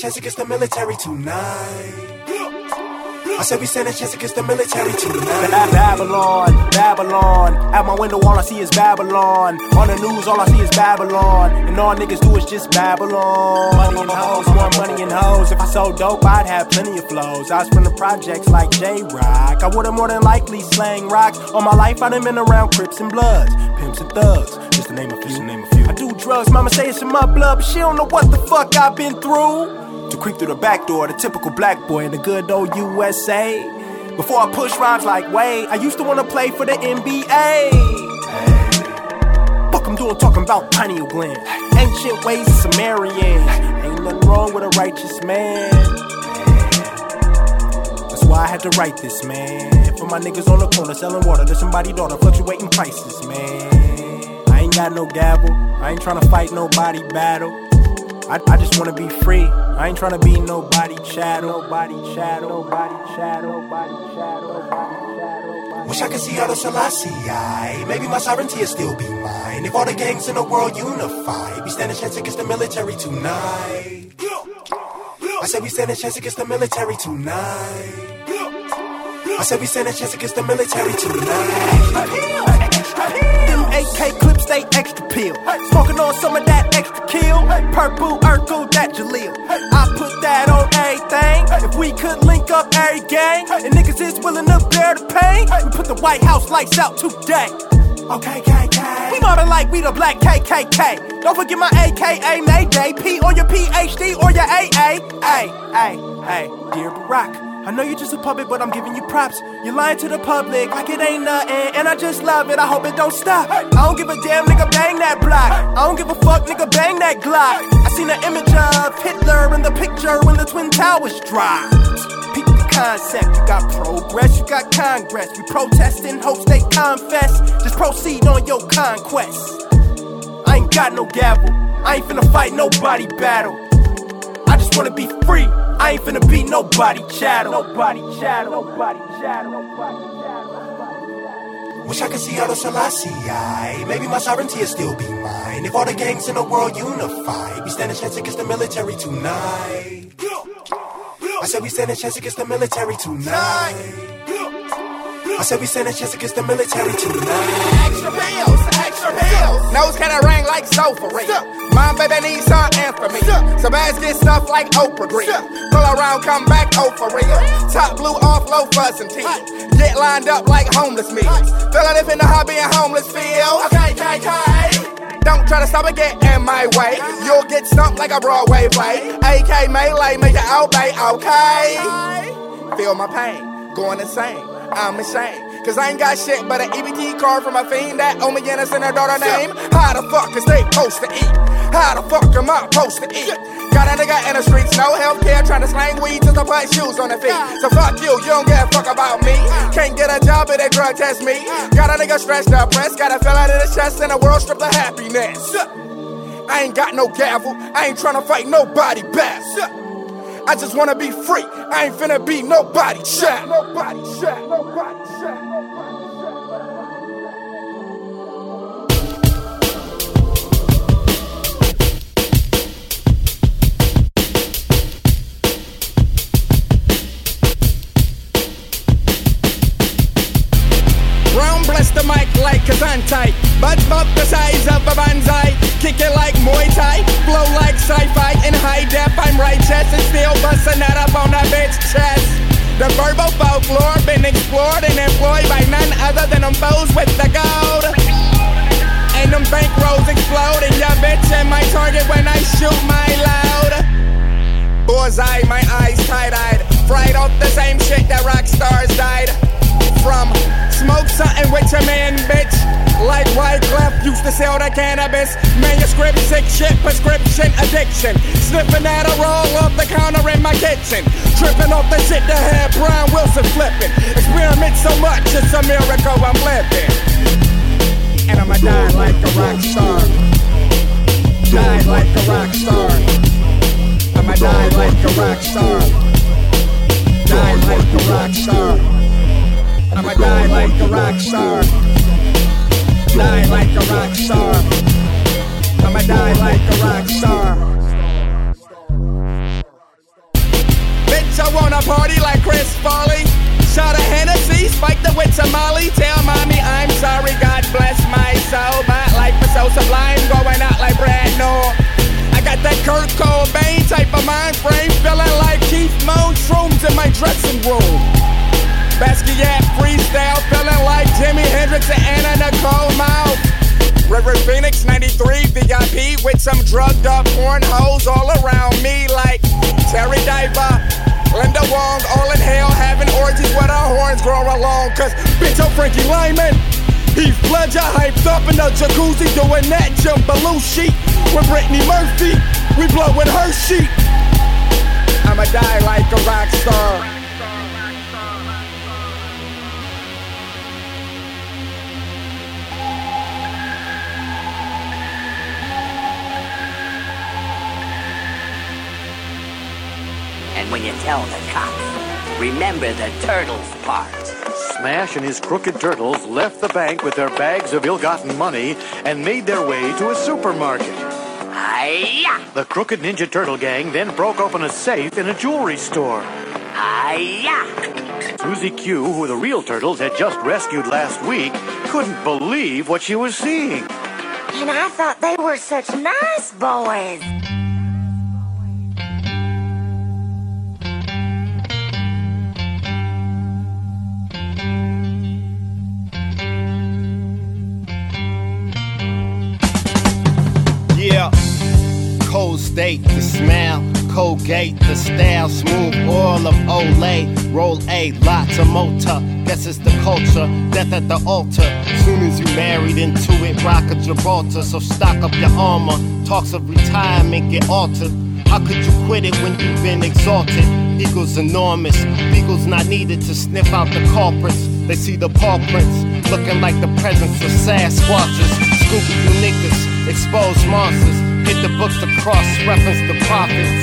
chance against the military tonight. I said we stand a chance against the military tonight. Babylon, Babylon. At my window, all I see is Babylon. On the news, all I see is Babylon. And all niggas do is just Babylon. Money and hoes, more money and hoes. If I sold dope, I'd have plenty of flows. I was from the projects like J Rock. I would've more than likely slang rocks. All my life, I done been around Crips and Bloods, Pimps and Thugs. Just to name a few, name a few. I do drugs, mama say it's in my blood, but she don't know what the fuck I've been through to creep through the back door, the typical black boy in the good old USA. Before I push rhymes like Wade, I used to wanna play for the NBA. Fuck I'm doing talking about pineal gland, ancient ways of. Ain't nothing wrong with a righteous man. That's why I had to write this, man. For my niggas on the corner selling water to somebody daughter, fluctuating prices, man. I ain't got no gavel, I ain't tryna fight nobody battle. I, I just wanna be free. I ain't tryna be nobody chattel, nobody chattel, nobody chattel, nobody chattel, nobody. Wish I could see out of Selassie. Maybe my sovereignty will still be mine. If all the gangs in the world unify, we stand a chance against the military tonight. I said we stand a chance against the military tonight. I said we stand a chance against the military tonight. AK clips, they extra peel. Smoking on some of that extra kill. Purple, Urkel, that Jaleel. I put that on everything. If we could link up every gang, and niggas is willing to bear the pain, we put the White House lights out today. Okay, KK. We mobbing like we the black KKK. Don't forget my AKA Mayday. P on your PhD or your AA. Hey, hey, hey, dear Barack. I know you're just a puppet, but I'm giving you props. You're lying to the public like it ain't nothing, and I just love it. I hope it don't stop. I don't give a damn, nigga, bang that block. I don't give a fuck, nigga, bang that Glock. I seen an image of Hitler in the picture when the Twin Towers dropped. Peep the concept. You got progress, you got Congress. We protest in hopes they confess. Just proceed on your conquest. I ain't got no gavel. I ain't finna fight nobody battle. I just wanna be free. I ain't finna be nobody chattel. Nobody chattel. Nobody chattel. Nobody chattel. Wish I could see out of Selassie. I. Maybe my sovereignty will still be mine. If all the gangs in the world unify, we stand a chance against the military tonight. I said we stand a chance against the military tonight. I said we stand a chance against the military tonight. Extra pills, extra pills. Nose kinda ring like sofa My baby needs some me. So bags get stuff like Oprah Green. Pull around, come back, oh for real. Top blue off, low fuzz and teeth. Get lined up like homeless me. Feeling if in the hobby and homeless feel. Okay, okay, okay. Don't try to stop and get in my way. You'll get stumped like a Broadway play. AK melee, make it obey, okay? Feel my pain, going insane. I'm ashamed. Cause I ain't got shit but an EBT card from a fiend that owe me and her daughter name. How the fuck is they supposed to eat? How the fuck am I supposed to eat? Got a nigga in the streets, no health care, trying to slang weed just to put shoes on their feet. So fuck you, you don't give a fuck about me. Can't get a job if they drug test me. Got a nigga stressed up, pressed, got a fell out of the chest in a world stripped of happiness. I ain't got no gavel, I ain't trying to fight nobody back. I just wanna be free. I ain't finna be nobody chat. Nobody chat. Nobody chat. Round bless the mic like a. But about the size of a banzai. Kick it like Muay Thai. Flow like sci-fi. In high def, I'm right righteous and still busting that up on that bitch chest. The verbal folklore been explored and employed by none other than them foes with the gold. And them bankrolls explode and your bitch and my target when I shoot my loud. Bullseye, my eyes tight-eyed. Fried off the same shit that rock stars died from. Smoke something with your man, bitch. Like Wyclef Used to sell the cannabis, manuscript, sick shit, prescription, addiction. Sniffing at a roll off the counter in my kitchen. Tripping off the shit that had Brian Wilson flipping. Experiment so much, it's a miracle I'm living. And I'ma die like a rock star. Die like a rock star. I'ma die like a rock star. Die like a rock star. I'ma die like a rock star. Die like a rock star. I'ma die like a rock star. Bitch, I wanna party like Chris Farley. Shot a Hennessy, spike the with Molly. Tell mommy I'm sorry, God bless my soul. My life is so sublime, going out like Brad Nowell. I got that Kurt Cobain type of mind frame, feeling like Keith Moon shrooms in my dressing room. Basquiat freestyle, feeling like Jimi Hendrix and Anna Nicole Mouth. River Phoenix 93 VIP with some drugged up porn hoes all around me like Terry Diver, Linda Wong, all in hell having orgies with our horns grow along. Cause bitch, I'm Frankie Lymon. Heath Ledger hyped up in the jacuzzi doing that Jumbaloo sheet with Brittany Murphy. We blowing her sheet. I'ma die like a rock star. Tell the cops, remember the turtles part. Smash and his crooked turtles left the bank with their bags of ill-gotten money and made their way to a supermarket. Hiya! The crooked Ninja Turtle gang then broke open a safe in a jewelry store. Hiya! Susie Q, who the real turtles had just rescued last week, couldn't believe what she was seeing. And I thought they were such nice boys. State, the smell. Colgate, the style. Smooth oil of Olay. Roll A, lots of motor. Guess it's the culture. Death at the altar. Soon as you married into it, rock a Gibraltar. So stock up your armor. Talks of retirement get altered. How could you quit it when you've been exalted? Eagles enormous. Beagles not needed to sniff out the culprits. They see the paw prints, looking like the presence of Sasquatches. Scooby Doo niggas, exposed monsters. Hit the books to cross reference the prophets.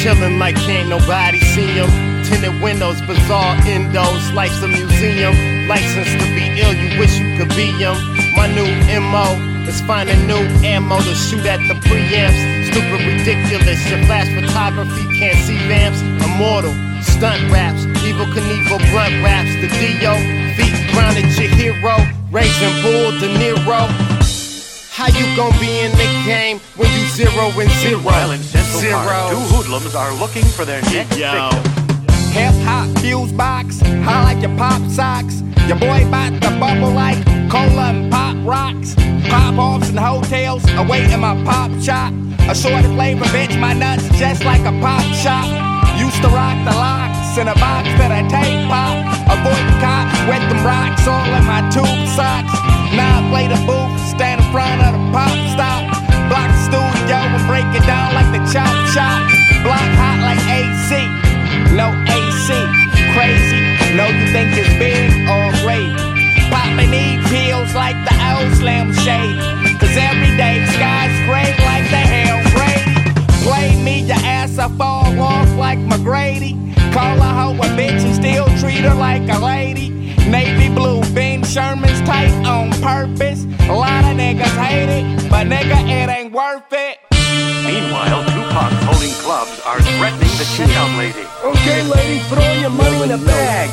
Chillin' like can't nobody see 'em. Tinted windows, bizarre endos. Life's a museum. License to be ill, you wish you could be be 'em. My new MO is finding new ammo to shoot at the preamps. Stupid, ridiculous. Your flash photography can't see vamps. Immortal, stunt raps, Evel Knievel blunt raps. The Dio, feet grounded your hero. Raging Bull De Niro. How you gon' be in the game when you zero and zero? Meanwhile, in Central zero. Park, two hoodlums are looking for their next Yo. victim. Hip hop fuse box, high like your pop socks. Your boy bout to bubble like cola and pop rocks. Pop offs and hotels, away in my pop shop. A shorty flavor bitch, my nuts just like a pop shop. Used to rock the locks in a box that I tape pop. Avoid cops with Sherman's tight on purpose. A lot of niggas hate it, but nigga, it ain't worth it. Meanwhile, two punks holding clubs are threatening the checkout lady. Okay, lady, throw your money in a bag.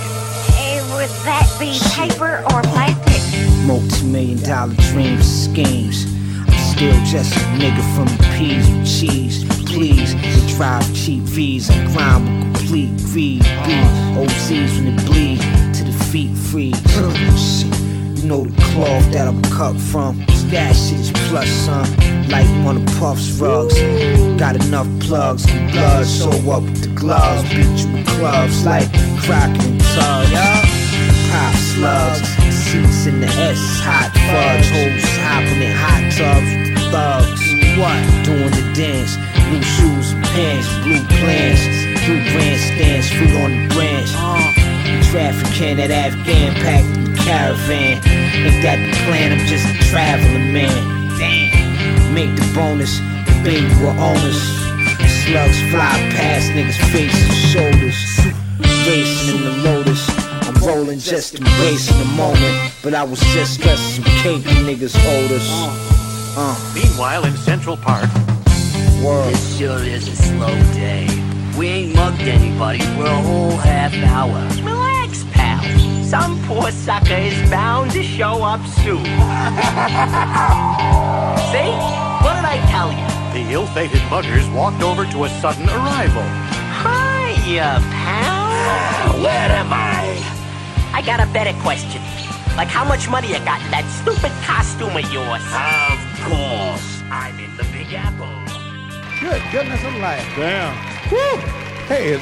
Eh, would that be paper or plastic? Multi-million dollar dreams, schemes. I'm still just a nigga from the peas with cheese. Please, to drive cheap V's and grind with complete greed. Beat OZs when it bleed to the feet free. Shit, You know the cloth that I'm cut from. That shit's plus some. Like one of Puff's rugs. Got enough plugs and blood. Show up with the gloves. Beat you with clubs like cracking and tugs. Pop slugs, seats in the S, hot fudge, hoes hopping in hot tubs thugs. What? Doing the dance, blue shoes pants, blue plants, blue grandstands, fruit on the branch. Uh-huh. Trafficking that Afghan packed in the caravan. Ain't that the plan? I'm just a traveling man. Damn. Make the bonus, the baby will own us. Slugs fly past niggas' faces and shoulders. Racing in the lotus. I'm rolling just embracing the moment. But I was just stressing some cake the niggas hold us. Uh. Meanwhile, in Central Park, Word. This sure is a slow day. We ain't mugged anybody for a whole half hour. Relax, pal. Some poor sucker is bound to show up soon. See? What did I tell you? the ill-fated muggers walked over to a sudden arrival. Hiya, pal. Where am I? I got a better question. Like, how much money you got in that stupid costume of yours? Of course. I'm in the Big Apple. Good goodness alive. Damn. Woo! Hey.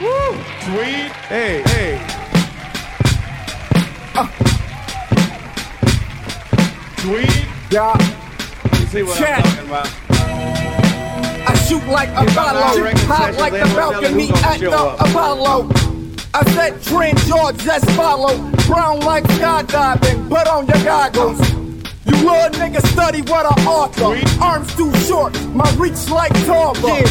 Woo! Sweet. Hey, hey. Sweet. Yeah, You see what Check. I'm talking about? I shoot like If I'm Apollo, record hot like the don't tell you balcony at the up. Apollo. I said Trent George, just follow. Brown like skydiving, put on your goggles. Little niggas study what I author. Arms too short, my reach like Tarver.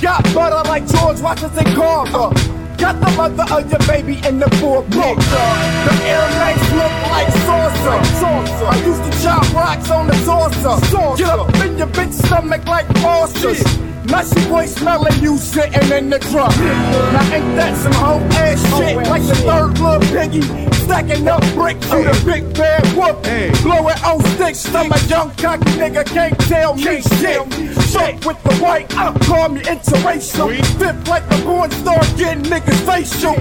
Got butter like George Washington Carver. Got the mother of your baby in the fourth book. The airbags look like saucer. saucer. I used to chop rocks on the saucer. Get up in your bitch stomach like ulcers. Now she boy smelling you sitting in the truck. Now ain't that some hoe ass shit like the third little piggy? Stacking up bricks to the big bad whoop. Blow it on sticks, stomach young cocky nigga. Can't tell me shit. Shit. with the white, uh, call me interracial. Fifth like a porn star getting niggas facial.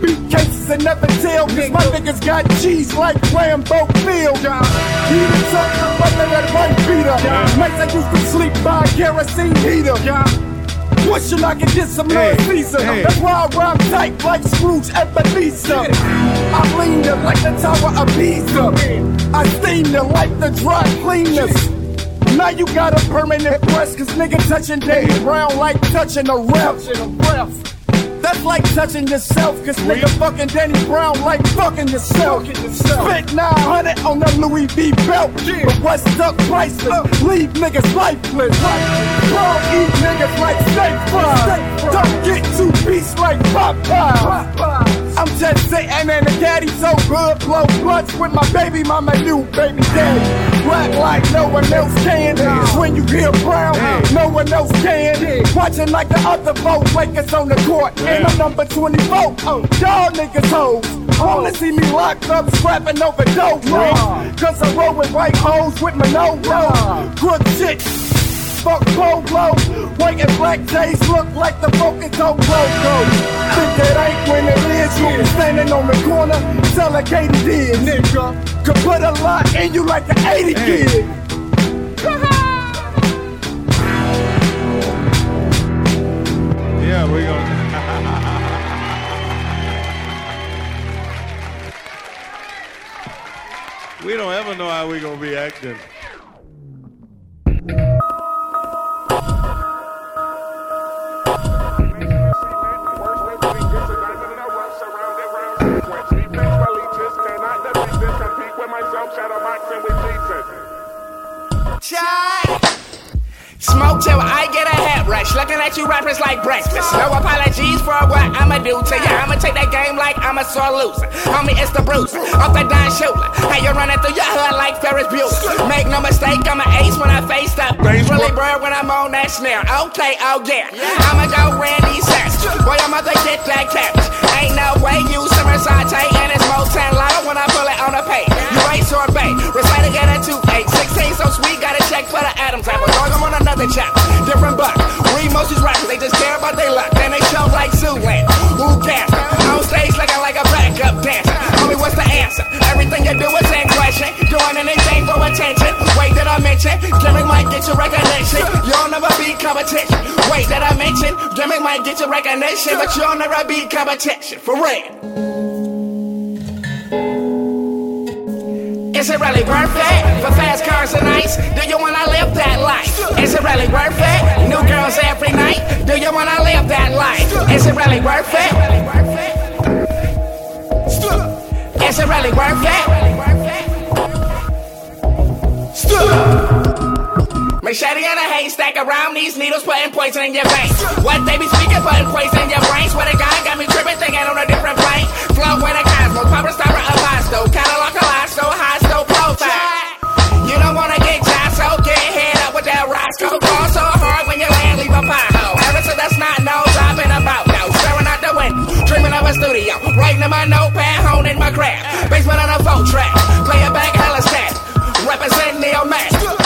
Beat cases and never tell Cause my niggas got cheese like Rambo Field. He the tuck under that white beater Nights I used to sleep by a kerosene heater Wishing I could get some Lord Caesar That's why I rhyme tight like Scrooge Ebenezer. I lean her like the Tower of Pisa. I stain her like the dry cleaners. Now you got a permanent breast, cause nigga touching Danny Brown like touching a ref. That's like touching yourself, cause nigga fucking Danny Brown like fucking yourself. Spent 900 on the Louis V belt, but what's up priceless? Leave niggas lifeless. Bro, eat niggas like steak fries. Don't get two piece like Popeye. I'm just sitting in the caddy so good, blow blunts with my baby mama, new baby daddy. Black like no one else can. When you hear brown, no one else can. Watching like the other folk, wake us on the court. And I'm number 24. Oh, y'all niggas hoes. Wanna see me locked up, scrapping over dope, bro. Cause I roll with white hoes with my no roll. Good shit. Fuck polo, white and black days look like the broken dope logo. Think that ain't when it is, you standing on the corner, selling did, nigga. Could put a lot in you like the 80 kid. Yeah, we're gonna. we don't ever know how we're gonna be acting. Smoke till I get a head rush. Looking at you rappers like breakfast. No apologies for what I'ma do to ya. I'ma take that game like I'm a sore loser. Homie, it's the Bruce. Off the Don Shula. How you running through your hood like Ferris Bueller. Make no mistake, I'm an ace when I face up. Really bird when I'm on that snare. Okay, oh yeah. I'ma go Randy Savage. Boy, about to get that cabbage. Ain't no way you summer saute and it's Motown loud when I pull it on the page. You ain't sorbet. Recite again at 2 8. 16 so sweet, gotta check for the Adams apple. Dog, I'm on another chop. Different buck. Read most these rappers, they just care about their luck. Then they show like Zoolander. Who cares? On stage looking like a backup dancer. Homie, what's the answer? Everything you do is in question. Doing anything for attention. Wait, did I mention? Gimmick might get you recognition. You'll never be competition. Wait, did I mention? Gimmick might get you recognition, but you'll never be competition. For real. Is it really worth it? For fast cars and ice, do you wanna live that life? Is it really worth it? New girls every night, do you wanna live that life? Is it really worth it? Is it really worth it? Machete and a haystack around these needles, putting poison in your veins. What they be speaking, putting poison in your brain. Swear to God, got me tripping, thinking on a different plane. Flow with a cosmos, power star of a Abasto, catalog so high so profile. You don't wanna get shot, so get hit up with that Roscoe. Fall so hard when you land, leave a pothole. Ever since that's not no dropping about no. Staring out the window, dreaming of a studio. Writing in my notepad, Basement on a track, play hella stat. Represent Master.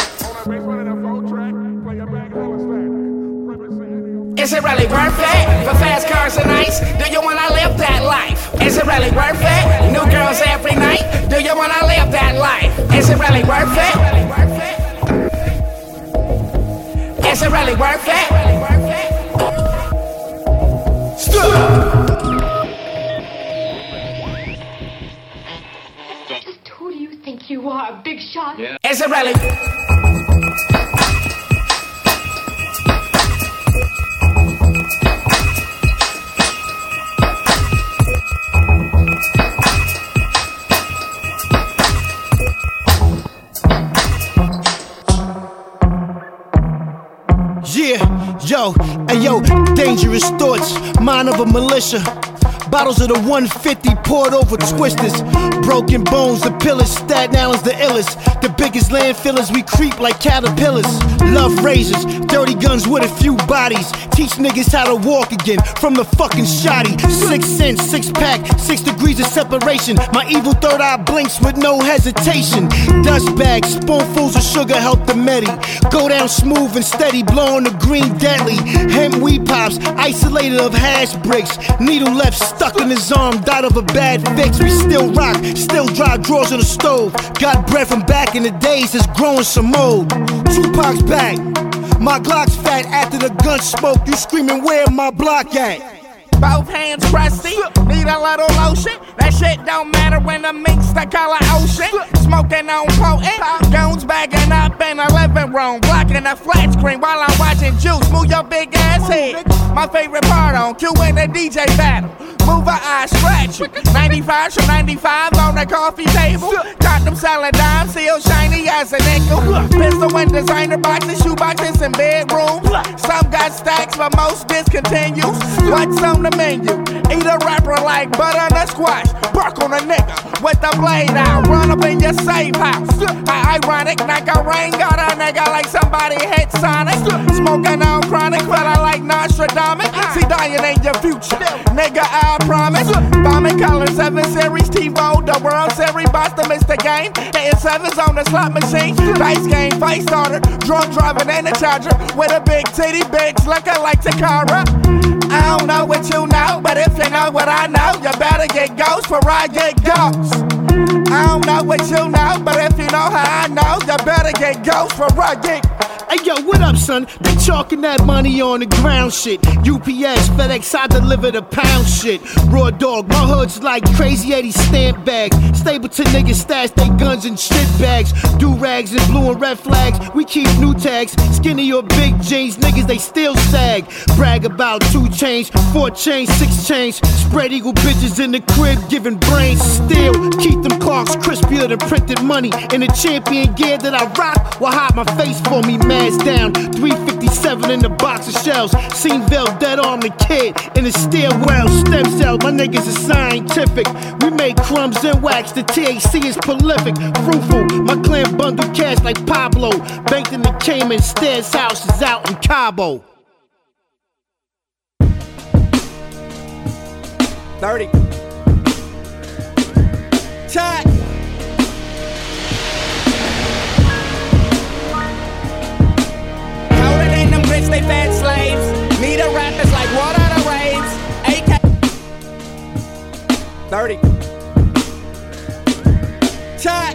Is it really worth it? For fast cars and ice, do you wanna live that life? Is it really worth it? New girls every night, do you wanna live that life? Is it really worth it? Is it really worth it? Just are, a big shot? Is it really? Yeah, yo, and yo, dangerous thoughts, mind of a militia. Bottles of the 150 poured over twisters. Broken bones, the pillars. Staten Island's the illest. The biggest landfillers, we creep like caterpillars. Love razors, dirty guns with a few bodies. Teach niggas how to walk again from the fucking shoddy. Six cents, six pack, six degrees of separation. My evil third eye blinks with no hesitation. Dust bags, spoonfuls of sugar help the medi. Go down smooth and steady, blowing the green deadly. Hemp weed pops, isolated of hash bricks. Needle left stuck in his arm, died of a bad fix. We still rock, still dry drawers on the stove. Got bread from back in the days, it's growing some mold. Tupac's back. My Glock's fat after the gun smoke. You screaming, where my block at? Both hands crusty, need a little lotion. That shit don't matter when the minks the color ocean. Smoking on potent, goons bagging up in the living room, blocking the flat screen while I'm watching juice. Move your big ass head. My favorite part on cue and the DJ battle. Move scratch you. 95 from 95 on the coffee table. Got them selling dimes, still shiny as a nickel. Pistol and designer boxes, shoe boxes, and bedrooms. Some got stacks, but most discontinued. What's on the menu? Eat a rapper like butter on a squash. Bark on a nigga with the blade out. Run up in your safe house. How ironic, like a rain got a nigga like somebody hit Sonic. Smoking on chronic, fella like Nostradamus. See dying in your future. Nigga, I promise. Bombing color 7 series, TiVo, the World Series, Boston missed the game. Hitting sevens on the slot machine. Dice game, fight starter. Drunk driving and a charger. With a big titty bitch looking like Takara. I don't know what you know, but if you know what I know, you better get ghost for I get ghost. I don't know what you know, but if you know how I know, you better get ghost for I get Hey yo, what up, son? They chalking that money on the ground shit. UPS, FedEx, I deliver the pound shit. Raw dog, my hood's like crazy 80 stamp bag. Stapleton niggas stash they guns in shit bags. Do rags and blue and red flags. We keep new tags. Skinny or big jeans, niggas they still sag. Brag about two chains, four chains, six chains. Spread eagle bitches in the crib, giving brains. Still keep them clocks crispier than printed money. In the champion gear that I rock, will hide my face for me, mask down. 357 in the box of shells. Seen Sceneville, dead arm the kid in the stairwell. Stem cells, my niggas is scientific. We make crumbs and wax, the THC is prolific. Fruitful, my clan bundle cash like Pablo. Banked in the Cayman, stairs house is out in Cabo. 30. Check. 30. Check.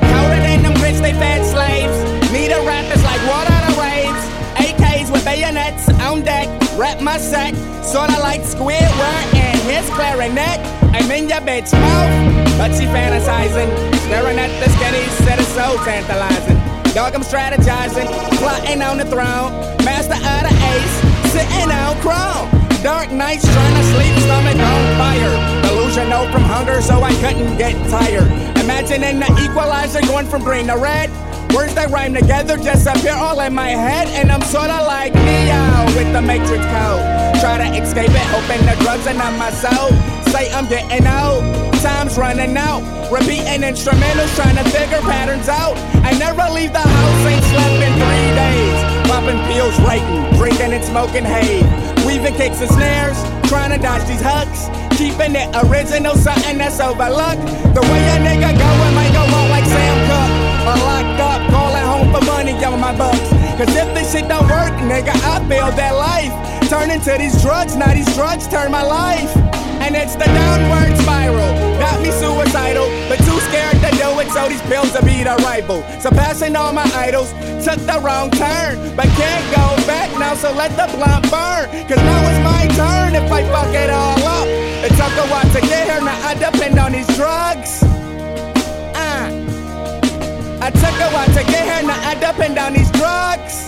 Colder than them grits, they fed slaves. Need a rappers like water to raves. AKs with bayonets on deck. Rap my sack, sorta like Squidward and his clarinet. I'm in your bitch mouth. But she fantasizing, staring at the skinny set of so tantalizing. Dog, I'm strategizing, plotting on the throne. Master of the ace, sitting on chrome. Dark nights trying to sleep, stomach on fire. Delusional from hunger, so I couldn't get tired. Imagining the equalizer going from green to red. Words that rhyme together just appear all in my head, and I'm sorta like Neo with the Matrix code. Try to escape it, open the drugs and I'm my soul. Say I'm getting out, time's running out. Repeating instrumentals, trying to figure patterns out. I never leave the house, ain't slept in three days. Popping pills, writing, drinking and smoking hay. Weaving kicks and snares, trying to dodge these hooks. Keeping it original, something that's overlooked. The way a nigga going might go on like Sam Cooke. Or locked up, calling home for money, on my bucks. Cause if this shit don't work, nigga, I build that life. Turn into these drugs, now these drugs turn my life. And it's the downward spiral. Got me suicidal, but too scared it, so these pills will be the rival. Surpassing all my idols, took the wrong turn, but can't go back now, so let the blunt burn. Cause now it's my turn if I fuck it all up. It took a while to get here, now I depend on these drugs. Uh. I took a while to get here, now I depend on these drugs.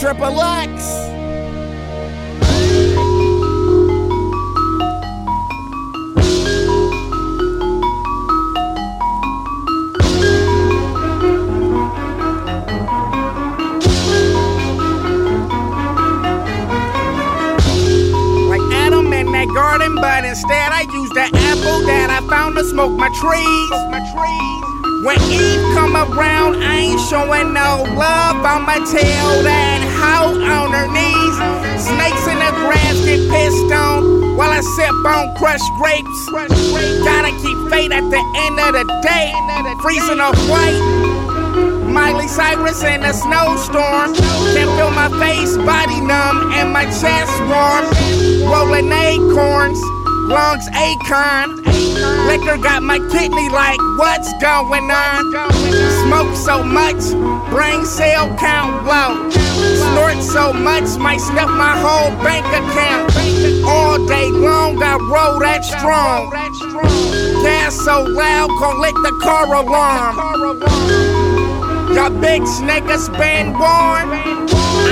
Triple X. that garden, but instead I used the apple that I found to smoke my trees. My trees. When Eve come around, I ain't showing no love. I'ma tell that hoe on her knees. Snakes in the grass get pissed on while I sip on crushed grapes. Gotta keep faith at the end of the day. Freezing off white. Miley Cyrus in a snowstorm. Can feel my face, body numb, and my chest warm. Rolling acorns, lungs acorn. Liquor got my kidney like, what's going on? Smoke so much, brain cell count low. Snort so much, might stuff my whole bank account. All day long, I roll that strong. Gas so loud, gon' lick the car alarm. Y'all bitch niggas been warned.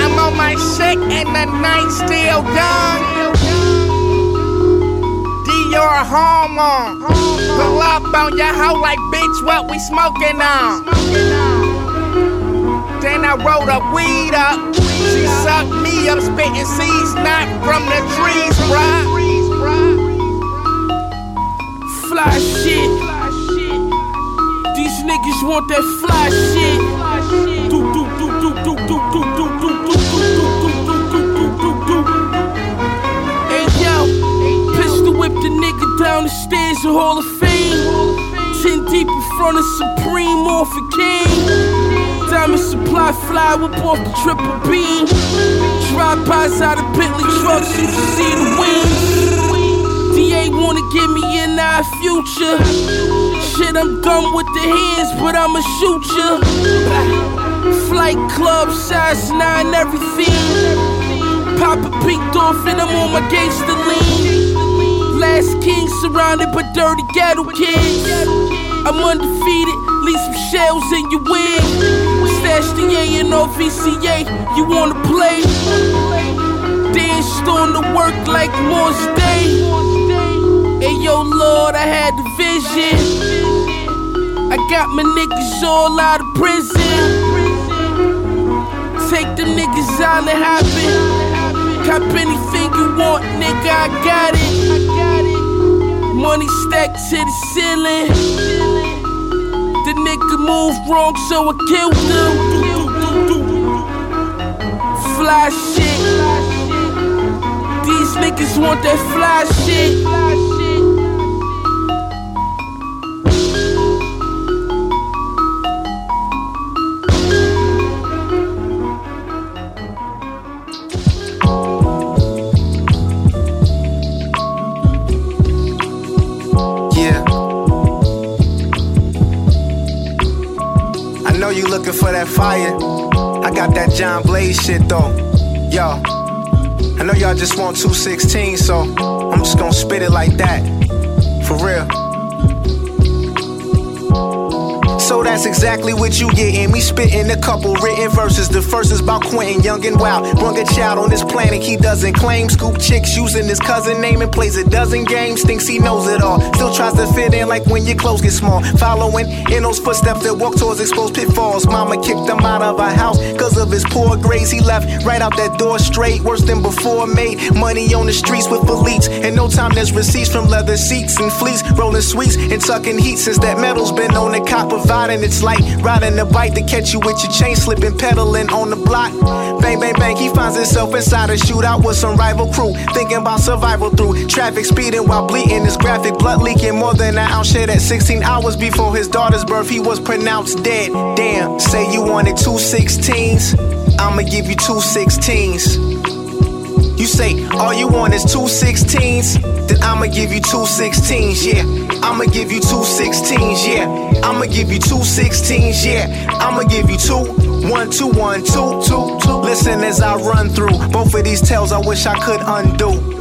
I'm on my shit and the night still young. Dior hormone. Pull up on your hoe like bitch, what we smoking on? Then I rolled up weed up. She sucked me up, spitting seeds, not from the trees, bruh. Fly shit. Niggas want that fly shit. Do do do do do do do do do do do do do do do. Hey yo, pistol whip the nigga down the stairs of Hall of Fame. Ten deep in front of Supreme Morphin King. Diamond supply fly whip off the triple beam. Drive-bys out of Bentley trucks, you can see the wings. DA wanna give me an eye future. Shit, I'm done with the hands, but I'ma shoot ya. Flight club, size 9, everything. Papa peeked off and I'm on my gangster lean. Last king surrounded by dirty ghetto kids. I'm undefeated, leave some shells in your wig. Stash the A and VCA, you wanna play? Danced on the work like Morse Day. Hey yo, Lord, I had the vision. I got my niggas all out of prison. Take them niggas out and hop it. Cop anything you want, nigga, I got it. Money stacked to the ceiling. The nigga moved wrong, so I killed him. Fly shit. These niggas want that fly shit. Know you looking for that fire. I got that John Blaze shit though. Yo. I know y'all just want 216, so I'm just gonna spit it like that. For real. That's exactly what you getting. Me spitting a couple written verses. The first is about Quentin, young and wild. Brung a child on this planet he doesn't claim. Scoop chicks using his cousin name and plays a dozen games. Thinks he knows it all. Still tries to fit in like when your clothes get small. Following in those footsteps that walk towards exposed pitfalls. Mama kicked him out of her house cause of his poor grades. He left right out that door straight. Worse than before. Made money on the streets with elites. And no time there's receipts from leather seats and fleece. Rolling sweets and tucking heat since that metal's been on the copper it's like riding a bike to catch you with your chain slipping, pedaling on the block. Bang, bang, bang, he finds himself inside a shootout with some rival crew. Thinking about survival through traffic speeding while bleeding. His graphic blood leaking more than an ounce shed at 16 hours before his daughter's birth. He was pronounced dead. Damn, say you wanted two 16s. I'ma give you two 16s. Say all you want is two 16s, then I'ma give you two 16s, yeah. I'ma give you two 16s, yeah. I'ma give you two 16s, yeah. I'ma give you two. One, two, one, two, two, two. Listen as I run through both of these tales, I wish I could undo.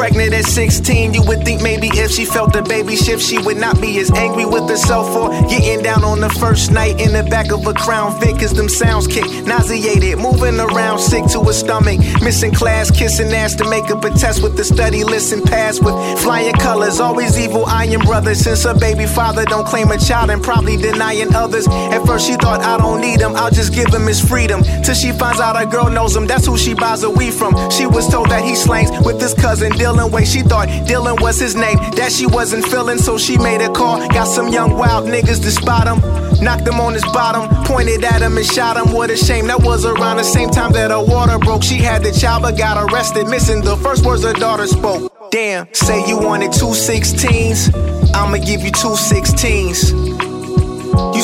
Pregnant at 16. You would think maybe if she felt the baby shift, she would not be as angry with herself for getting down on the first night in the back of a Crown Vic. Them sounds kick, nauseated, moving around, sick to her stomach. Missing class, kissing ass to make up a test with the study list and pass with flying colors. Always evil, I am brother. Since her baby father don't claim a child and probably denying others. At first she thought I don't need him, I'll just give him his freedom. Till she finds out a girl knows him, that's who she buys a weed from. She was told that he slangs with his cousin Way. She thought Dylan was his name, that she wasn't feeling, so she made a call. Got some young wild niggas to spot him. Knocked him on his bottom, pointed at him and shot him. What a shame. That was around the same time that her water broke. She had the child but got arrested, missing the first words her daughter spoke. Damn, say you wanted two 16s. I'ma give you two 16s.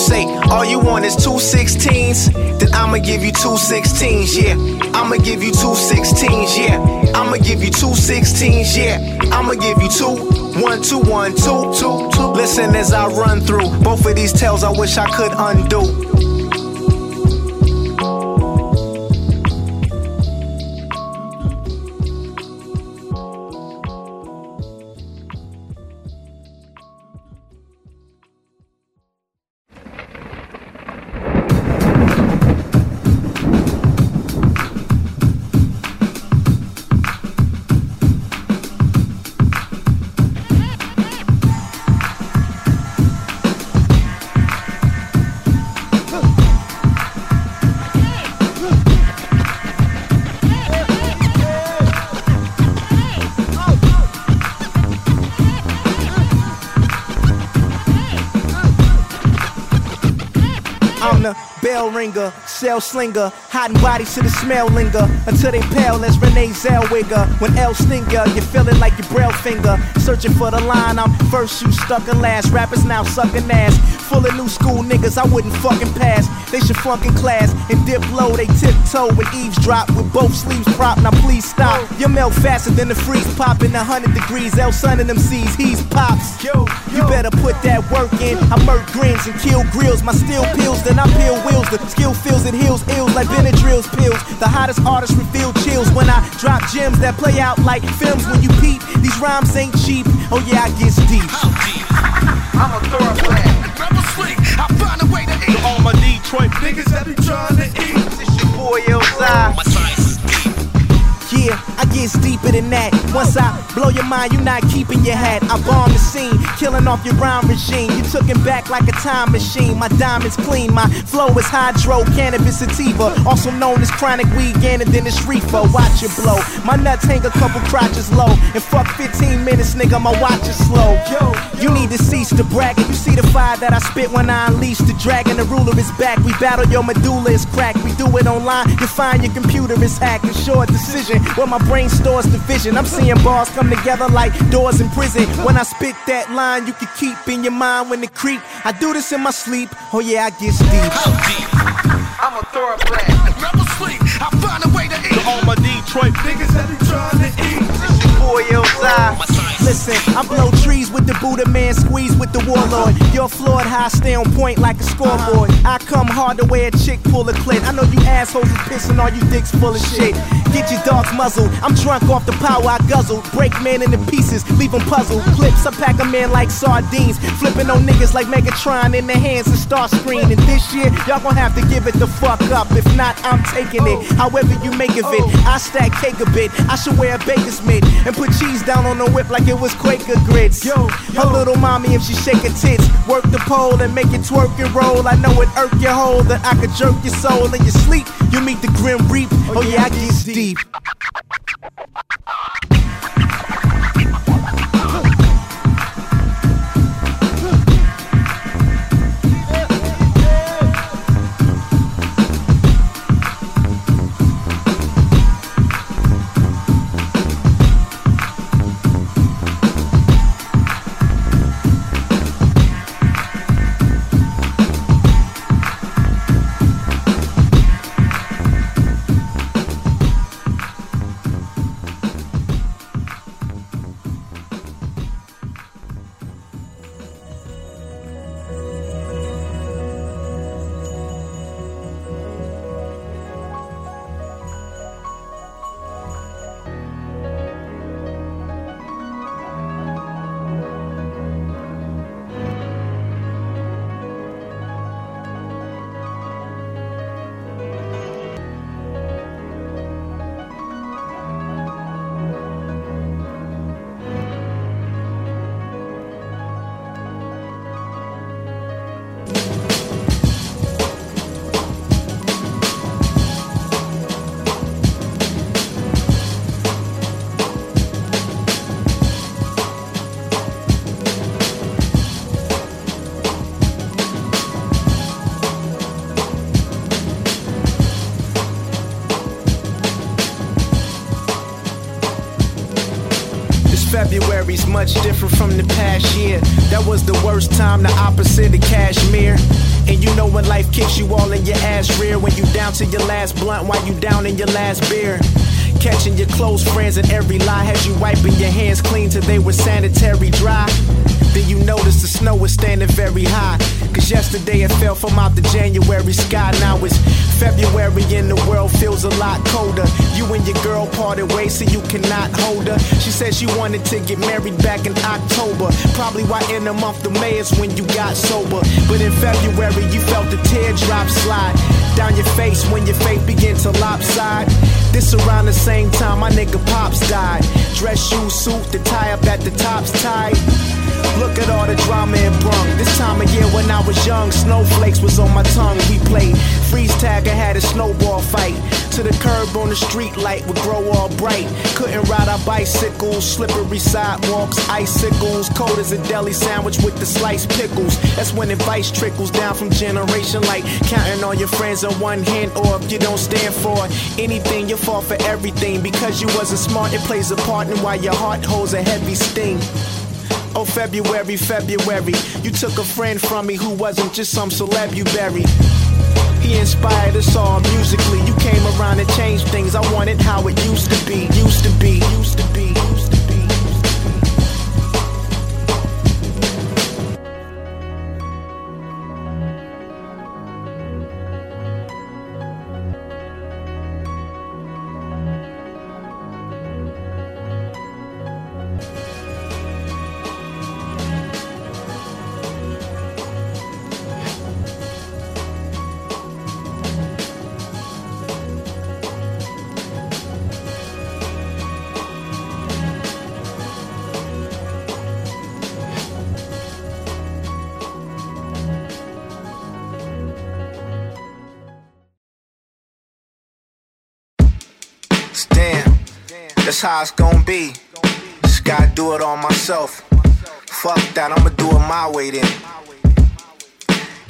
Say all you want is two 16s, then I'ma give you two 16s, yeah. I'ma give you two 16s, yeah. I'ma give you two 16s, yeah. I'ma give you two. One, two, one, two, two, two. Listen as I run through both of these tales, I wish I could undo. Ringer, cell slinger, hiding bodies to the smell linger until they pale as Renee Zellweger. When L stinger, you feel it like your braille finger. Searching for the line, I'm first, you stuck in last. Rappers now sucking ass. Full of new school niggas, I wouldn't fucking pass. They should flunk in class and dip low. They tiptoe and eavesdrop with both sleeves propped. Now please stop. You melt faster than the freeze popping 100 degrees. L sun in them seas, he's pops. Yo, you better put that work in. I murk grins and kill grills. My steel pills, then I peel wheels. Skill feels and heals ills like Benadryl's pills. The hottest artists reveal chills when I drop gems that play out like films when you peep. These rhymes ain't cheap. Oh yeah, I get deep. I'm a thoroughbred. Never sleep. I find a way to eat. To all my Detroit niggas that be trying to eat. It's your boy Elzai. Yeah, I get deeper than that. Once I blow your mind, you're not keeping your hat. I bomb the scene, killing off your rhyme regime. You took him back like a time machine. My diamonds clean, my flow is hydro, cannabis sativa, also known as chronic weed, gainer than this reefer. Watch it blow. My nuts hang a couple crotches low, and fuck 15 minutes, nigga. My watch is slow. Yo, you need to cease the bragging. You see the fire that I spit when I unleash the dragon. The ruler is back. We battle your medulla is cracked. We do it online. You find your computer is hacked. A short decision where my brain stores the vision. I'm seeing bars come together like doors in prison. When I spit that line, you can keep in your mind when it creep. I do this in my sleep. Oh yeah, I get deep. How deep? I'm a thoroughbred. Never sleep. I find a way to eat. To all my Detroit niggas that be trying to eat. It's your boy Elzai. My science is Listen, I blow trees with the Buddha man, squeeze with the warlord. You're floored, how I stay on point like a scoreboard. Uh-huh. I come hard to way a chick pull a clit. I know you assholes is pissing all you dicks full of shit. Get your dogs muzzled. I'm drunk off the power I guzzled. Break man into pieces, leave them puzzled. Mm. Clips, I pack 'em in like sardines. Flipping on niggas like Megatron in the hands of Starscream. Mm. And this year, y'all gon' have to give it the fuck up. If not, I'm taking it. Oh. However you make of it, oh. I stack cake a bit. I should wear a baker's mitt and put cheese down on the whip like it was Quaker grits. Yo, her little mommy, if she shake her tits, work the pole and make it twerk and roll. I know it irk your hole that I could jerk your soul in your sleep. You meet the grim reap. Oh, oh yeah, I get deep. February's much different from the past year. That was the worst time, the opposite of cashmere. And you know when life kicks you all in your ass rear, when you down to your last blunt while you down in your last beer. Catching your close friends in every lie has you wiping your hands clean till they were sanitary dry. Then you notice the snow was standing very high. Cause yesterday it fell from out the January sky. Now it's February and the world feels a lot colder. You and your girl parted ways so you cannot hold her. She said she wanted to get married back in October. Probably why in the month of May is when you got sober. But in February you felt the teardrop slide down your face when your faith began to lopside. This around the same time my nigga Pops died. Dress shoes suit, the tie up at the top's tight. Look at all the drama it brung. This time of year when I was young, snowflakes was on my tongue. We played freeze tag and had a snowball fight. To the curb on the street light would grow all bright. Couldn't ride our bicycles, slippery sidewalks, icicles, cold as a deli sandwich with the sliced pickles. That's when advice trickles down from generation like counting on your friends on one hand, or if you don't stand for anything, you fall for everything. Because you wasn't smart, it plays a part in why your heart holds a heavy sting. Oh, February, February. You took a friend from me who wasn't just some celeb you buried. He inspired us all musically. You came around and changed things. I wanted how it used to be, used to be, used to be, used to be. That's how it's gonna be. Just gotta do it all myself. Fuck that, I'ma do it my way then.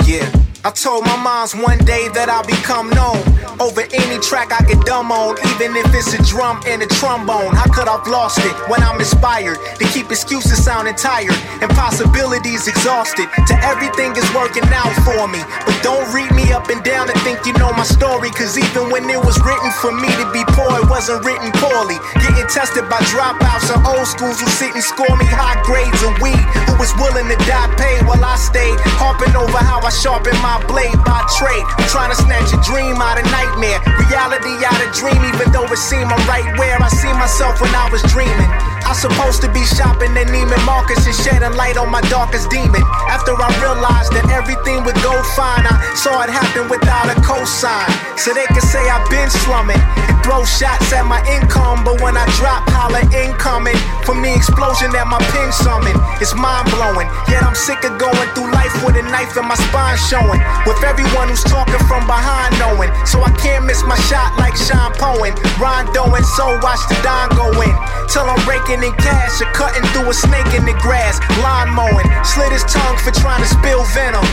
Yeah. I told my moms one day that I'll become known over any track I could dumb on, even if it's a drum and a trombone. How could I've lost it when I'm inspired to keep excuses sounding tired and possibilities exhausted? To everything is working out for me, but don't read me up and down and think you know my story. Cause even when it was written for me to be poor, it wasn't written poorly. Getting tested by dropouts and old schools who sit and score me high grades of weed, who was willing to die paid while I stayed harping over how I sharpen my blade by trade. I'm trying to snatch a dream out of night nightmare. Reality out a dream, even though it seemed I'm right where I see myself when I was dreaming. I supposed to be shopping at Neiman Marcus and shedding light on my darkest demon. After I realized that everything would go fine, I saw it happen without a cosign. So they can say I've been slumming and throw shots at my income, but when I drop, holler incoming from the explosion that my pen summoned. It's mind blowing. Yet I'm sick of going through life with a knife in my spine showing. With everyone who's talking from behind knowing. So I can't miss my shot like Sean Poen. Rondoing, so watch the Don go in. Till I'm raking in cash or cutting through a snake in the grass. Lawn mowing, slit his tongue for trying to spill venom.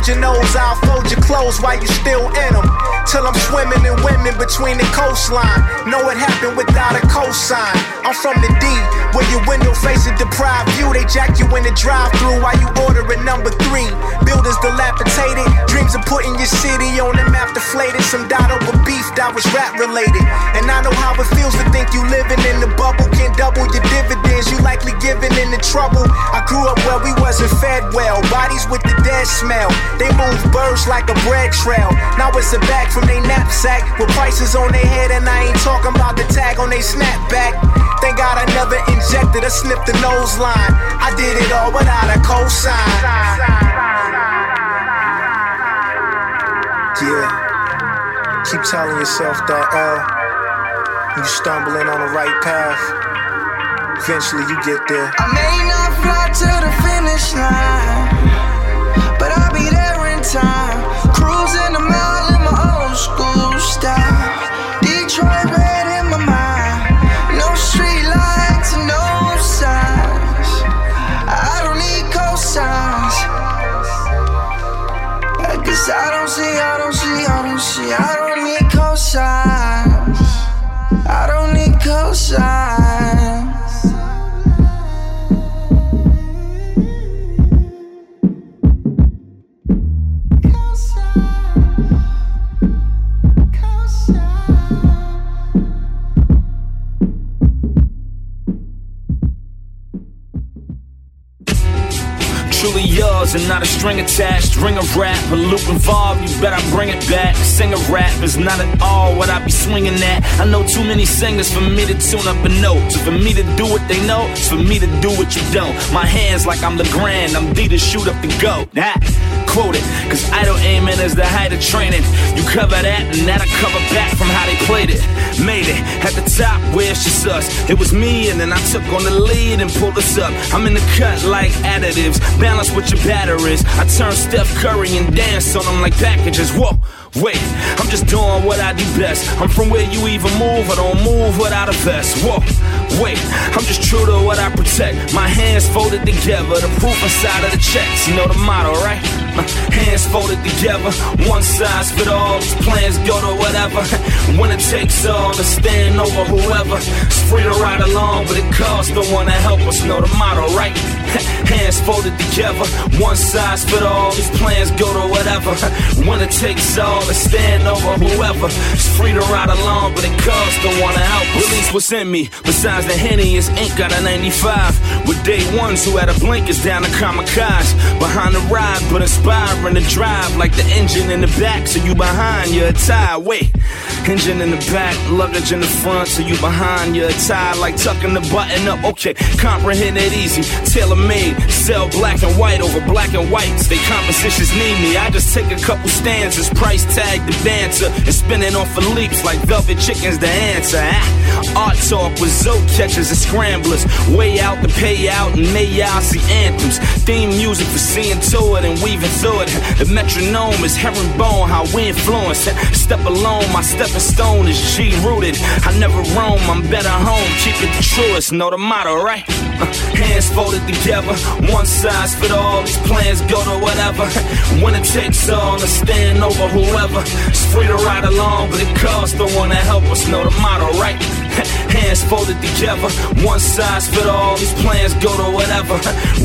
Soldier knows I'll fold your clothes while you still in them. Till I'm swimming in women between the coastline. Know it happened without a cosign. I'm from the D, where your window facing deprived view. They jack you in the drive through while you ordering number three. Buildings dilapidated, dreams of putting your city on the map deflated. Some died over beef that was rap related. And I know how it feels to think you living in the bubble. Can't double your dividends, you likely giving in the trouble. I grew up where we wasn't fed well. Bodies with the dead smell. They move birds like a bread trail. Now it's a bag from their knapsack with prices on their head, and I ain't talking about the tag on their snapback. Thank God I never injected or snipped the nose line. I did it all without a cosign. Yeah. Keep telling yourself that L. You stumbling on the right path. Eventually you get there. I may not fly to the finish line, but in time. Cruising a mile in my old school style. Detroit red in my mind. No street lights and no signs. I don't need cosigns. Cause I don't see, I don't see, I don't see, I don't Truly yours and not a string attached. Ring of rap, a loop involved, you better bring it back. Sing a rap is not at all what I be swinging at. I know too many singers for me to tune up a note. So for me to do what they know, it's for me to do what you don't. My hands like I'm the grand, I'm D to shoot up the go. That quote it, cause idle aiming is the height of training. You cover that, and that'll cover back from how they played it. Made it at the top where it's just us. It was me, and then I took on the lead and pulled us up. I'm in the cut like additives, balance with your batteries. I turn Steph Curry and dance on them like packages. Whoa. Wait, I'm just doing what I do best. I'm from where you even move, I don't move without a vest. Whoa, wait, I'm just true to what I protect. My hands folded together, the proof inside of the checks. You know the motto, right? Uh, hands folded together, one size fit all. These plans go to whatever. When it takes all to stand over whoever. It's free to ride along, but it costs the one to help us. Know the motto, right? Hands folded together, one size fit all. These plans go to whatever. It takes all to stand over whoever. It's free to ride along, but it costs the wanna help. Release what's in me. Besides the Henny, it's ink got a 95. With day ones who had a blinkers down to kamikaze. Behind the ride, but inspiring the drive. Like the engine in the back, so you behind, you're tired. Wait, engine in the back, luggage in the front, so you behind, you're tired. Like tucking the button up. Okay, comprehend it easy. Tailor made, sell black and white over black and whites. They compositions need me. I just take a couple stanzas, price tag the dancer, and spin it on for leaps like velvet chickens. The answer. Ah, art talk with zoe catchers and scramblers. Way out the payout and they out see anthems. Theme music for seeing to it and weaving through it. The metronome is herringbone, how we influence. Step alone, my stepping stone is G rooted. I never roam, I'm better home. Keep it the truest, know the motto, right? Uh, hands folded together, one size fit all. These plans go to whatever. When it takes all to stand over whoever. It's free to ride along, but it costs the one to help us know the motto, right? Hands folded together, one size fit all. These plans go to whatever.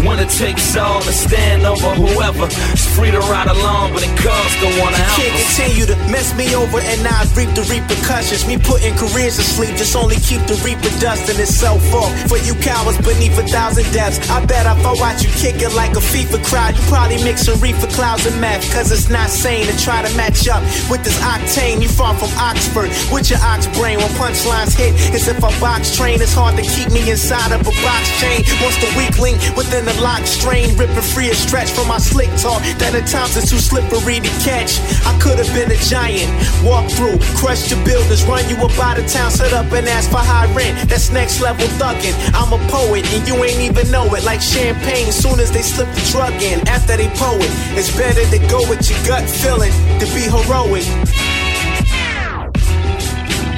Winner takes all to stand over whoever. It's free to ride along, but it costs don't wanna help Can't continue to mess me over and I reap the repercussions. Me putting careers to sleep, just only keep the reaper dusting itself off. For you cowards beneath a thousand depths. I bet if I watch you kick it like a FIFA crowd, you probably mixing reefer clouds and meth. Cause it's not sane to try to match up with this octane. You far from Oxford with your ox brain. When punchlines hit, it's if a box train. It's hard to keep me inside of a box chain. Once the weak link within the lock strain, ripping free a stretch from my slick talk. That at times is too slippery to catch. I could have been a giant. Walk through, crush your buildings, run you up out of town, set up and ask for high rent. That's next level thugging. I'm a poet and you ain't even know it. Like champagne, soon as they slip the drug in. After they poet, it's better to go with your gut feeling to be heroic.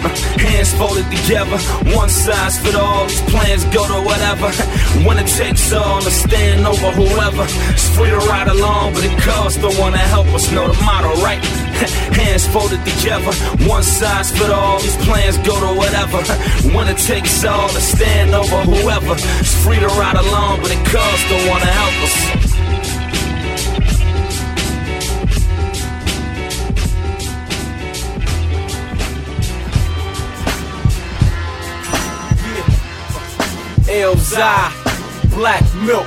Hands folded together, one size fit all. These plans go to whatever. When it takes all to stand over whoever. It's free to ride along, but it costs don't wanna help us know the motto, right? Hands folded together, one size fit all. These plans go to whatever. When it takes all to stand over whoever. It's free to ride along, but it costs don't wanna help us. Elzhi, black milk.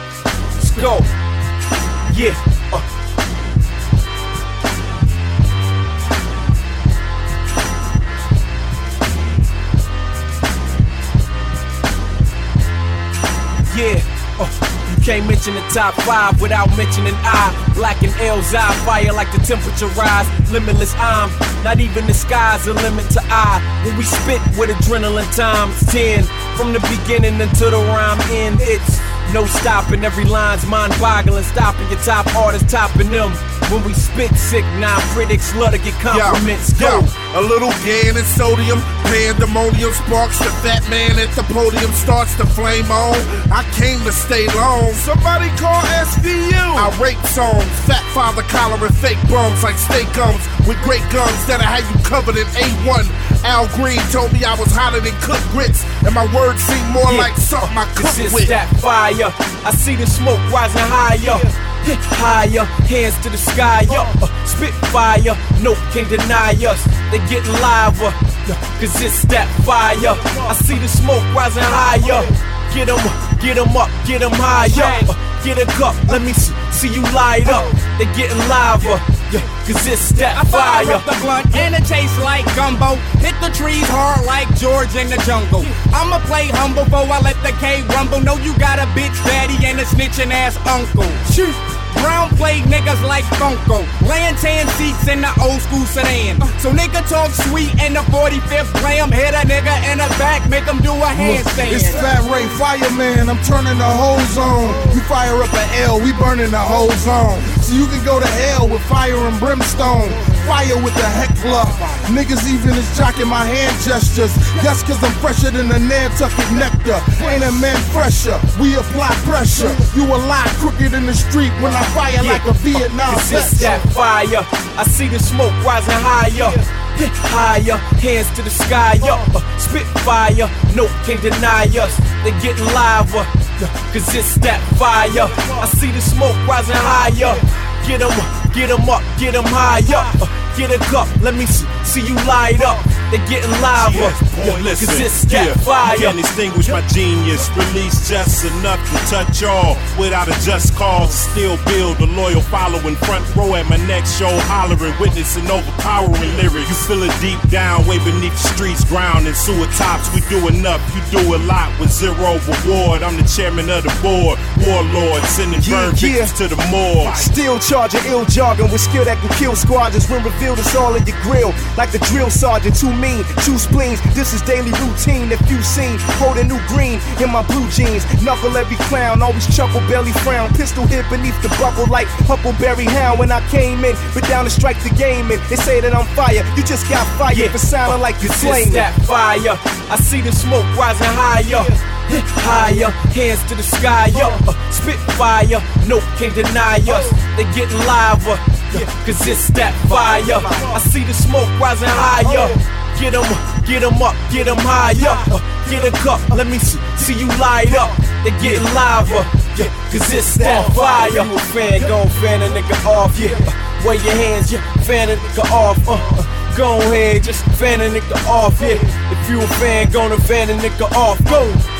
Let's go. Yeah. uh. Yeah. Uh, you can't mention the top five without mentioning I. Black and L's eye fire like the temperature rise. Limitless, I'm not even the sky's a limit to I. When we spit with adrenaline times 10. From the beginning until the rhyme end, it's no stopping. Every line's mind boggling. Stopping your top artists, topping them. When we spit sick, now critics love to get compliments. Yo, Go. a little gain in sodium, pandemonium sparks. The fat man at the podium starts to flame on. I came to stay long. Somebody call SVU. I rape songs, fat father collaring fake bums like steak gums with great guns that I had you covered in A1. Al Green told me I was hotter than cooked grits, and my words seem more like something I Cause cook it's with. that fire. I see the smoke rising higher. Hit higher, hands to the sky, yo. Uh, spit fire, no can deny us. They getting liver, cause it's that fire. I see the smoke rising higher. Get 'em, get 'em up, get 'em higher. Uh, get a cup, let me see, see you light up. They getting liver, yeah, cause it's that I fire fire. up the blunt and it tastes like gumbo. Hit the trees hard like George in the jungle. I'ma play humble before I let the K rumble. Know you got a bitch daddy and a snitching ass uncle. Shoot. Brown plate niggas like Funko. Laying tan seats in the old school sedan. So nigga talk sweet in the 45th gram. Hit a nigga in the back, make him do a handstand. It's Fat Ray Fireman, I'm turning the whole zone. You fire up an L, we burning the whole zone. So you can go to hell with fire and brimstone. Fire with the heckler. Niggas even is jocking my hand gestures. That's cause I'm fresher than the Nantucket nectar. Ain't a man fresher, we apply pressure. You a lot crooked in the street when I fire like a Vietnam Cause it's vet. that fire. I see the smoke rising higher. Hit higher, hands to the sky, yo. Uh, spit fire, no can deny us. They getting liver, cause it's that fire. I see the smoke rising higher. Get 'em, get 'em up, get 'em higher. Uh, get em high up, get a cup, let me see, see you light up. They getting Yo, yeah, listen, cause it's yeah, fire. Can't extinguish my genius. Release just enough to touch all without a just cause. Still build a loyal following. Front row at my next show, hollering, witnessing overpowering lyrics. You feel it deep down, way beneath the streets, ground and sewer tops. We do enough, you do a lot with zero reward. I'm the chairman of the board, warlord, sending burn victims to the morgue. Still charging, ill jargon with skill that can kill squadrons. When revealed, it's all in your grill. Like the drill sergeant, too mean, two spleens. This is daily routine. If you seen, holding new green in my blue jeans. Knuckle every clown, always chuckle, belly frown. Pistol hit beneath the buckle like Huckleberry Hound. When I came in, but down to strike the game in. They say that I'm fire, you just got fired for sounding like you're slain. that fire. I see the smoke rising higher. Higher, hands to the sky, yo. Uh, uh spit fire, no can deny us. Uh. They getting liver, uh, yeah, cause it's that fire. I see the smoke rising higher. Get 'em, get 'em up, get get 'em high up. Uh, get a cup, let me see, see you light up. They getting liver, yeah, cause it's on fire. You a fan, gon' fan a nigga off, yeah. Uh, your hands, yeah, fan a nigga off, uh, uh, Go ahead, just fan a nigga off, yeah. If you a fan, gonna fan a nigga off, go.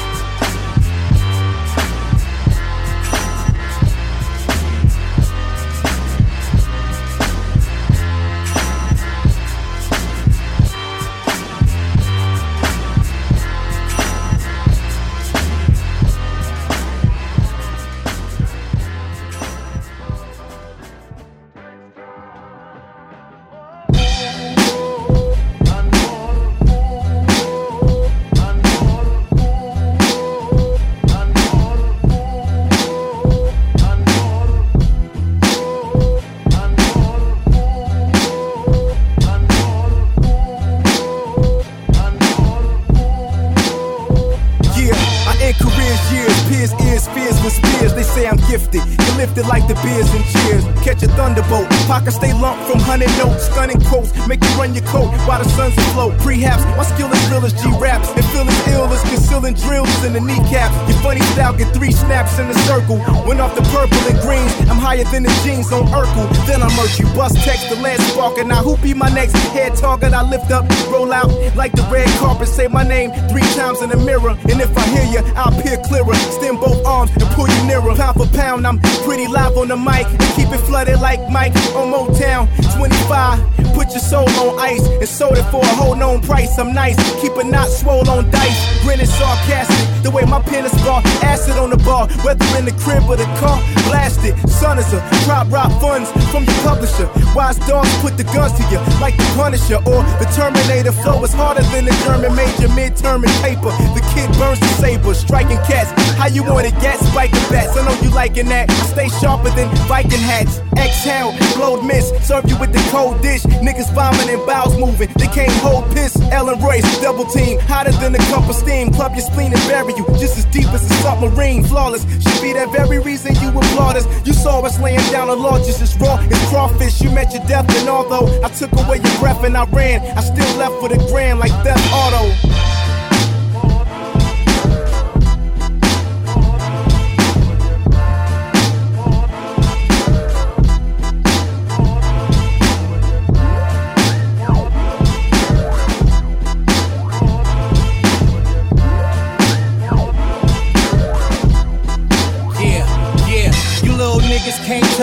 The jeans on Urkel. Then I murk you. Bust text the last spark. And now who be my next head target? I lift up, roll out like the red carpet. Say my name three times in the mirror. And if I hear you, I'll peer clearer. Extend both arms and pull you nearer. Pound for pound, I'm pretty live on the mic. And keep it flooded like Mike on Motown. 25, put your soul on ice and sold it for a whole known price. I'm nice, keep it not swole on dice. Grinning sarcastic, the way my pen is bar. Acid on the bar, whether in the crib or the car. Blasted, son is a prop rock funds from your publisher. Wise dogs put the guns to you like the Punisher or the Terminator. Flow is harder than the German major midterm in paper. The kid burns the saber, striking cats. How you want it? Gat spiking bats. I know you liking that. I stay sharper than Viking hats. Exhale, blowed mist, serve you with the cold dish. Niggas vomiting, bowels moving. They can't hold piss. Ellen Royce, double team, hotter than a cup of steam. Club your spleen and bury you just as deep as a submarine. Flawless should be that very reason you applaud us. You saw us laying down a law just as raw as crawfish. You met your death, and although I took away your breath and I ran, I still left with a grand like Theft Auto.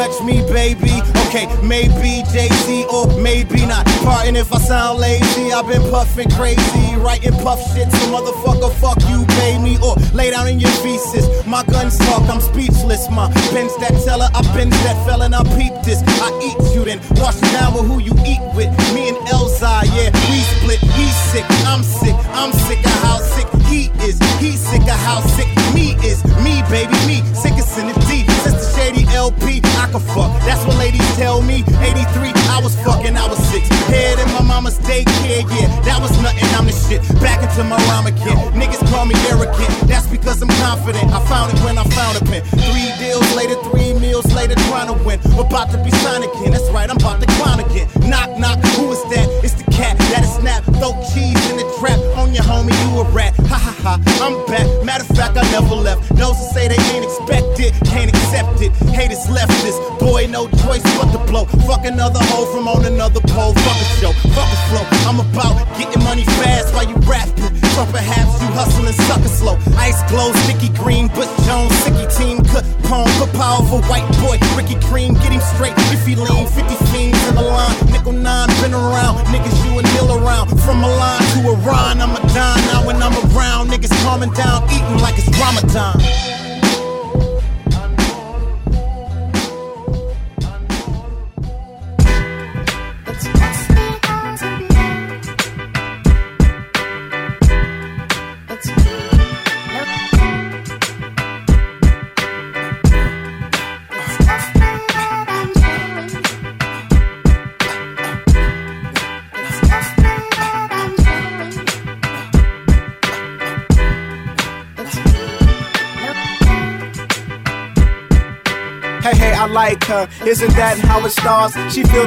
Can't me, baby. Okay, maybe Jay Z or maybe not. Pardon if I sound lazy. I've been puffing crazy, writing puff shit. So motherfucker, fuck you, pay me or lay down in your feces. My guns talk, I'm speechless. My pen's that teller, I bend that felon, I peep this. I eat you, then wash you down with who you eat with. Me and Elzhi, yeah, we split. He's sick, I'm sick, I'm sick of how sick he is. He's sick of how sick me is. Me, baby, me, sickest in the D. The shady LP, I can fuck. That's what ladies tell me. 83, I was fucking, I was six. Head in my mama's daycare, yeah. That was nothing, I'm the shit. Back into my rhyme again. Niggas call me arrogant. That's because I'm confident. I found it when I found a pen. Three deals later, three meals later, trying to win. About to be signed again. That's right, I'm about to clown again. Knock, knock, who is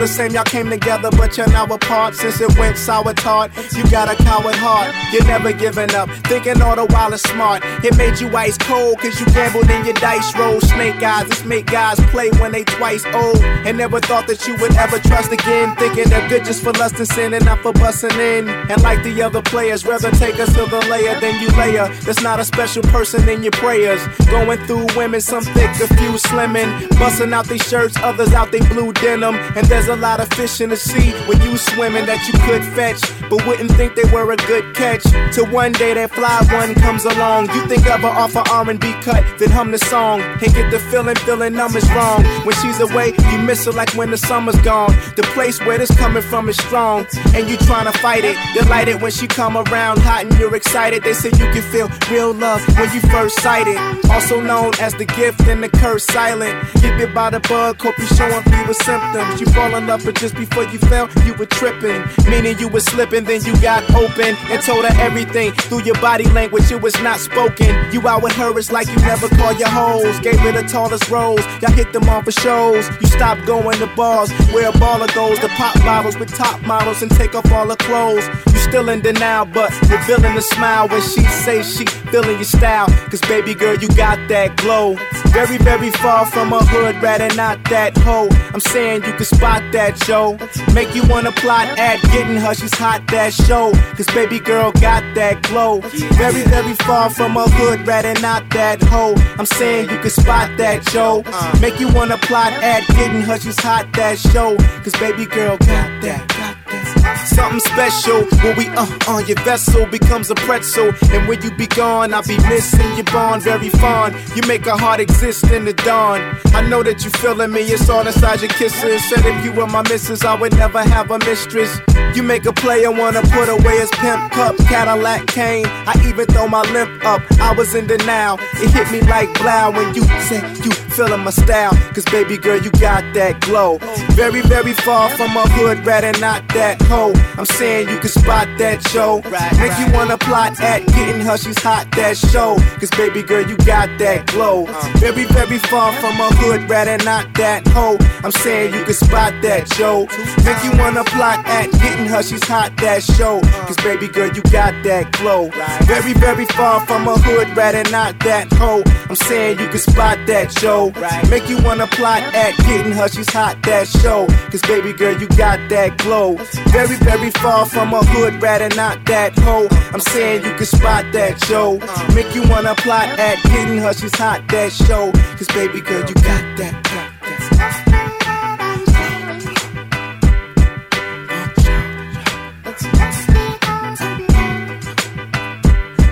the same, y'all came together, but you're now apart. Since it went sour tart, you got a coward heart. You're never giving up, thinking all the while is smart. It made you ice cold, cause you gambled in your dice roll. Snake eyes, this make guys play when they twice old. And never thought that you would ever trust again. Thinking they're good just for lust and sin and not for busting in. And like the other players, rather take us to the layer than you layer. There's not a special person in your prayers. Going through women, some thick, a few slimming. Busting out these shirts, others out they blue denim. And there's a lot of fish in the sea when you swimming that you could fetch, but wouldn't think they were a good catch. Till one day that fly one comes along. You think of her off a R&B cut, then hum the song. And get the feeling, feeling numbers wrong. When she's away, you miss her like when the summer's gone. The place where this coming from is strong. And you trying to fight it. Delighted when she come around hot and you're excited. They say you can feel real love when you first sight it. Also known as the gift and the curse silent. Get bit by the bug, hope you showing fewer symptoms. You fall in love, but just before you fell, you were tripping. Meaning you were slipping, then you got open and told her everything through your body language. It was not spoken. You out with her, it's like you never call your hoes. Gave her the tallest rose. Y'all hit them on for shows. You stop going to bars where a baller goes to pop bottles with top models and take off all her clothes. You still in denial, but revealing a smile when she say she feeling your style. Cause baby girl, you got that glow. Very, very far from a hood rat and not that hoe. I'm saying you can spot that, Joe. Make you wanna plot at getting her, she's hot that show. Cause baby girl got that glow. Very, very far from a hood rat and not that hoe. I'm saying you can spot that, Joe. Make you wanna plot at getting her, she's hot that show. Cause baby girl got that, got that. Something special when we uh on your vessel becomes a pretzel. And when you be gone, I'll be missing your bond very fond. You make a heart exist in the dawn. I know that you feeling me, it's all inside your kisses. Said if you were my missus, I would never have a mistress. You make a player wanna put away his pimp cup, Cadillac cane. I even throw my limp up. I was in denial. It hit me like blow when you said you feeling my style. Cause baby girl, you got that glow. Very, very far from a hood rather not that hoe. I'm saying you can spot that show. Uh-huh. Uh-huh. Make you wanna plot at getting her, she's hot that show. Cause baby girl, you got that glow. Very, very far from a hood rat and not that hoe. I'm saying you can spot that show. Make you wanna plot at getting her, she's hot that show. Cause baby girl, you got that glow. Very, very far from a hood rat and not that hoe. I'm saying you can spot that show. Make you wanna plot at getting her, she's hot that show. Cause baby girl, you got that glow. Very, very very far from a hood rat and not that hoe. I'm saying you can spot that show. Make you wanna plot at getting her, she's hot that show. Cause baby girl, you got that. Got that.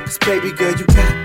Cause baby girl, you got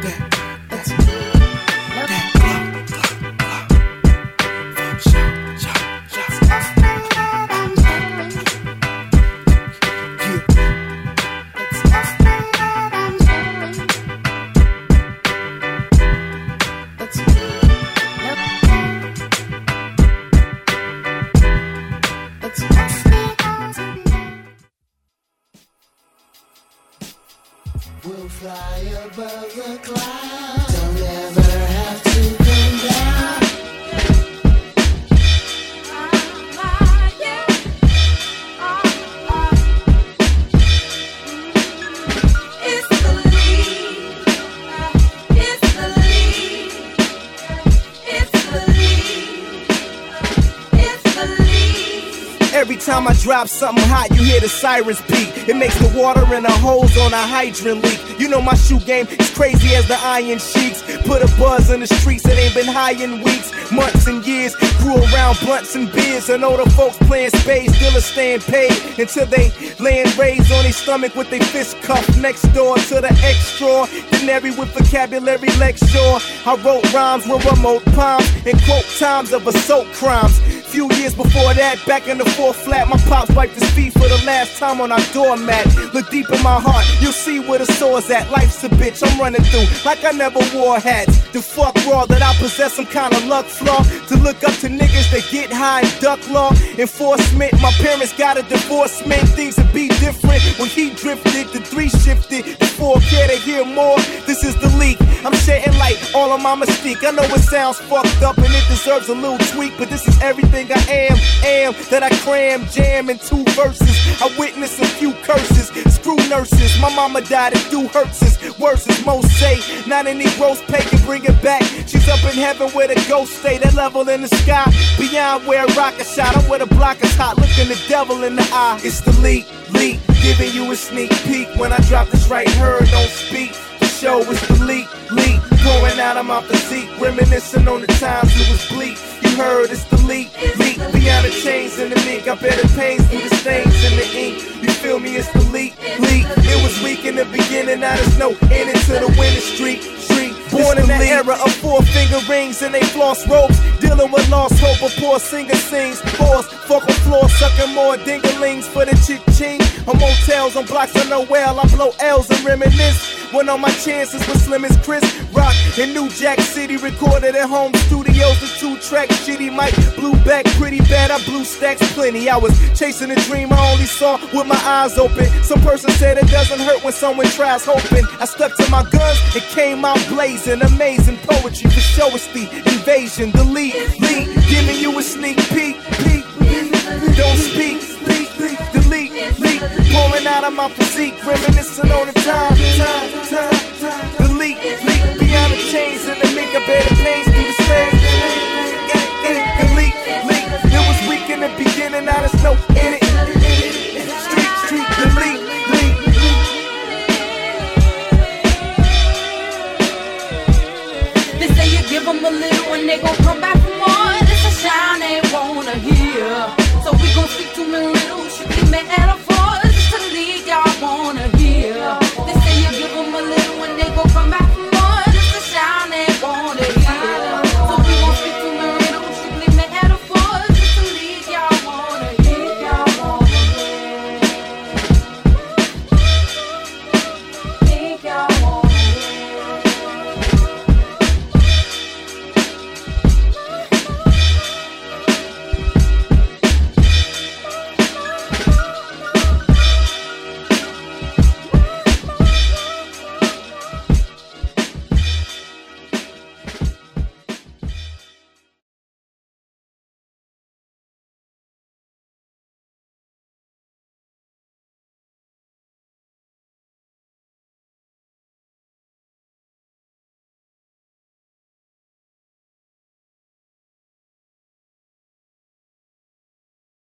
drop something hot, you hear the sirens beat. It makes the water in the holes on a hydrant leak. You know my shoe game is crazy as the iron sheets. Put a buzz in the streets that ain't been high in weeks, months and years. Grew around blunts and beers. And all the folks playing spades still are staying paid until they laying raised on their stomach with their fist cuffed next door to the extraordinary with vocabulary lecture. I wrote rhymes with remote palms and quote times of assault crimes. Few years before that, back in the fourth flat, my pops wiped his feet for the last time on our doormat. Look deep in my heart, you'll see where the sore's at. Life's a bitch, I'm running through like I never wore hats. The fuck raw that I possess some kind of luck flaw to look up to niggas that get high and duck law enforcement. My parents got a divorce, man, things would be different when he drifted. The three shifted, the four care to hear more. This is the leak. I'm shedding light all of my mystique. I know it sounds fucked up and it deserves a little tweak, but this is everything I am, am that I cram, jam in two verses. I witness a few curses, screw nurses. My mama died and do hurts worse as most say. Not any gross pay can bring it back. She's up in heaven where the ghost stay, that level in the sky. Beyond where a rocket shot, I'm where the block is hot, looking the devil in the eye. It's the leak, leak, giving you a sneak peek. When I drop this right here, don't speak. The show is the leak, leak, pouring out of my physique, reminiscing on the times it was bleak. Heard it's the leak, leak, beyond the chains in the leak. I better pains through the stains in the ink. You feel me? It's the leak, leak. It was weak in the beginning, now there's no ending to the winning streak. Street. Born in the era of four finger rings and they floss ropes. Dealing with lost hope, a poor singer sings. Pause, fuck on floor, sucking more dinglings for the chick ching. On motels, on blocks I know well. I blow L's and reminisce. When all my chances with Slim as Chris Rock in New Jack City, recorded at home studios. The two track shitty mic blew back pretty bad. I blew stacks plenty. I was chasing a dream I only saw with my eyes open. Some person said it doesn't hurt when someone tries hoping. I stuck to my guns, it came out blazing. Amazing poetry for show us the invasion. The lead, lead, giving you a sneak peek, peek. Don't speak, pouring out of my physique, reminiscing on the time, time, time, time. Delete, leak, beyond the chains and the mink, I bear the pains through the stage. Delete, leak, it was weak in the beginning, now there's no in it. Street, street, delete, leak. They say you give them a little and they gon' come back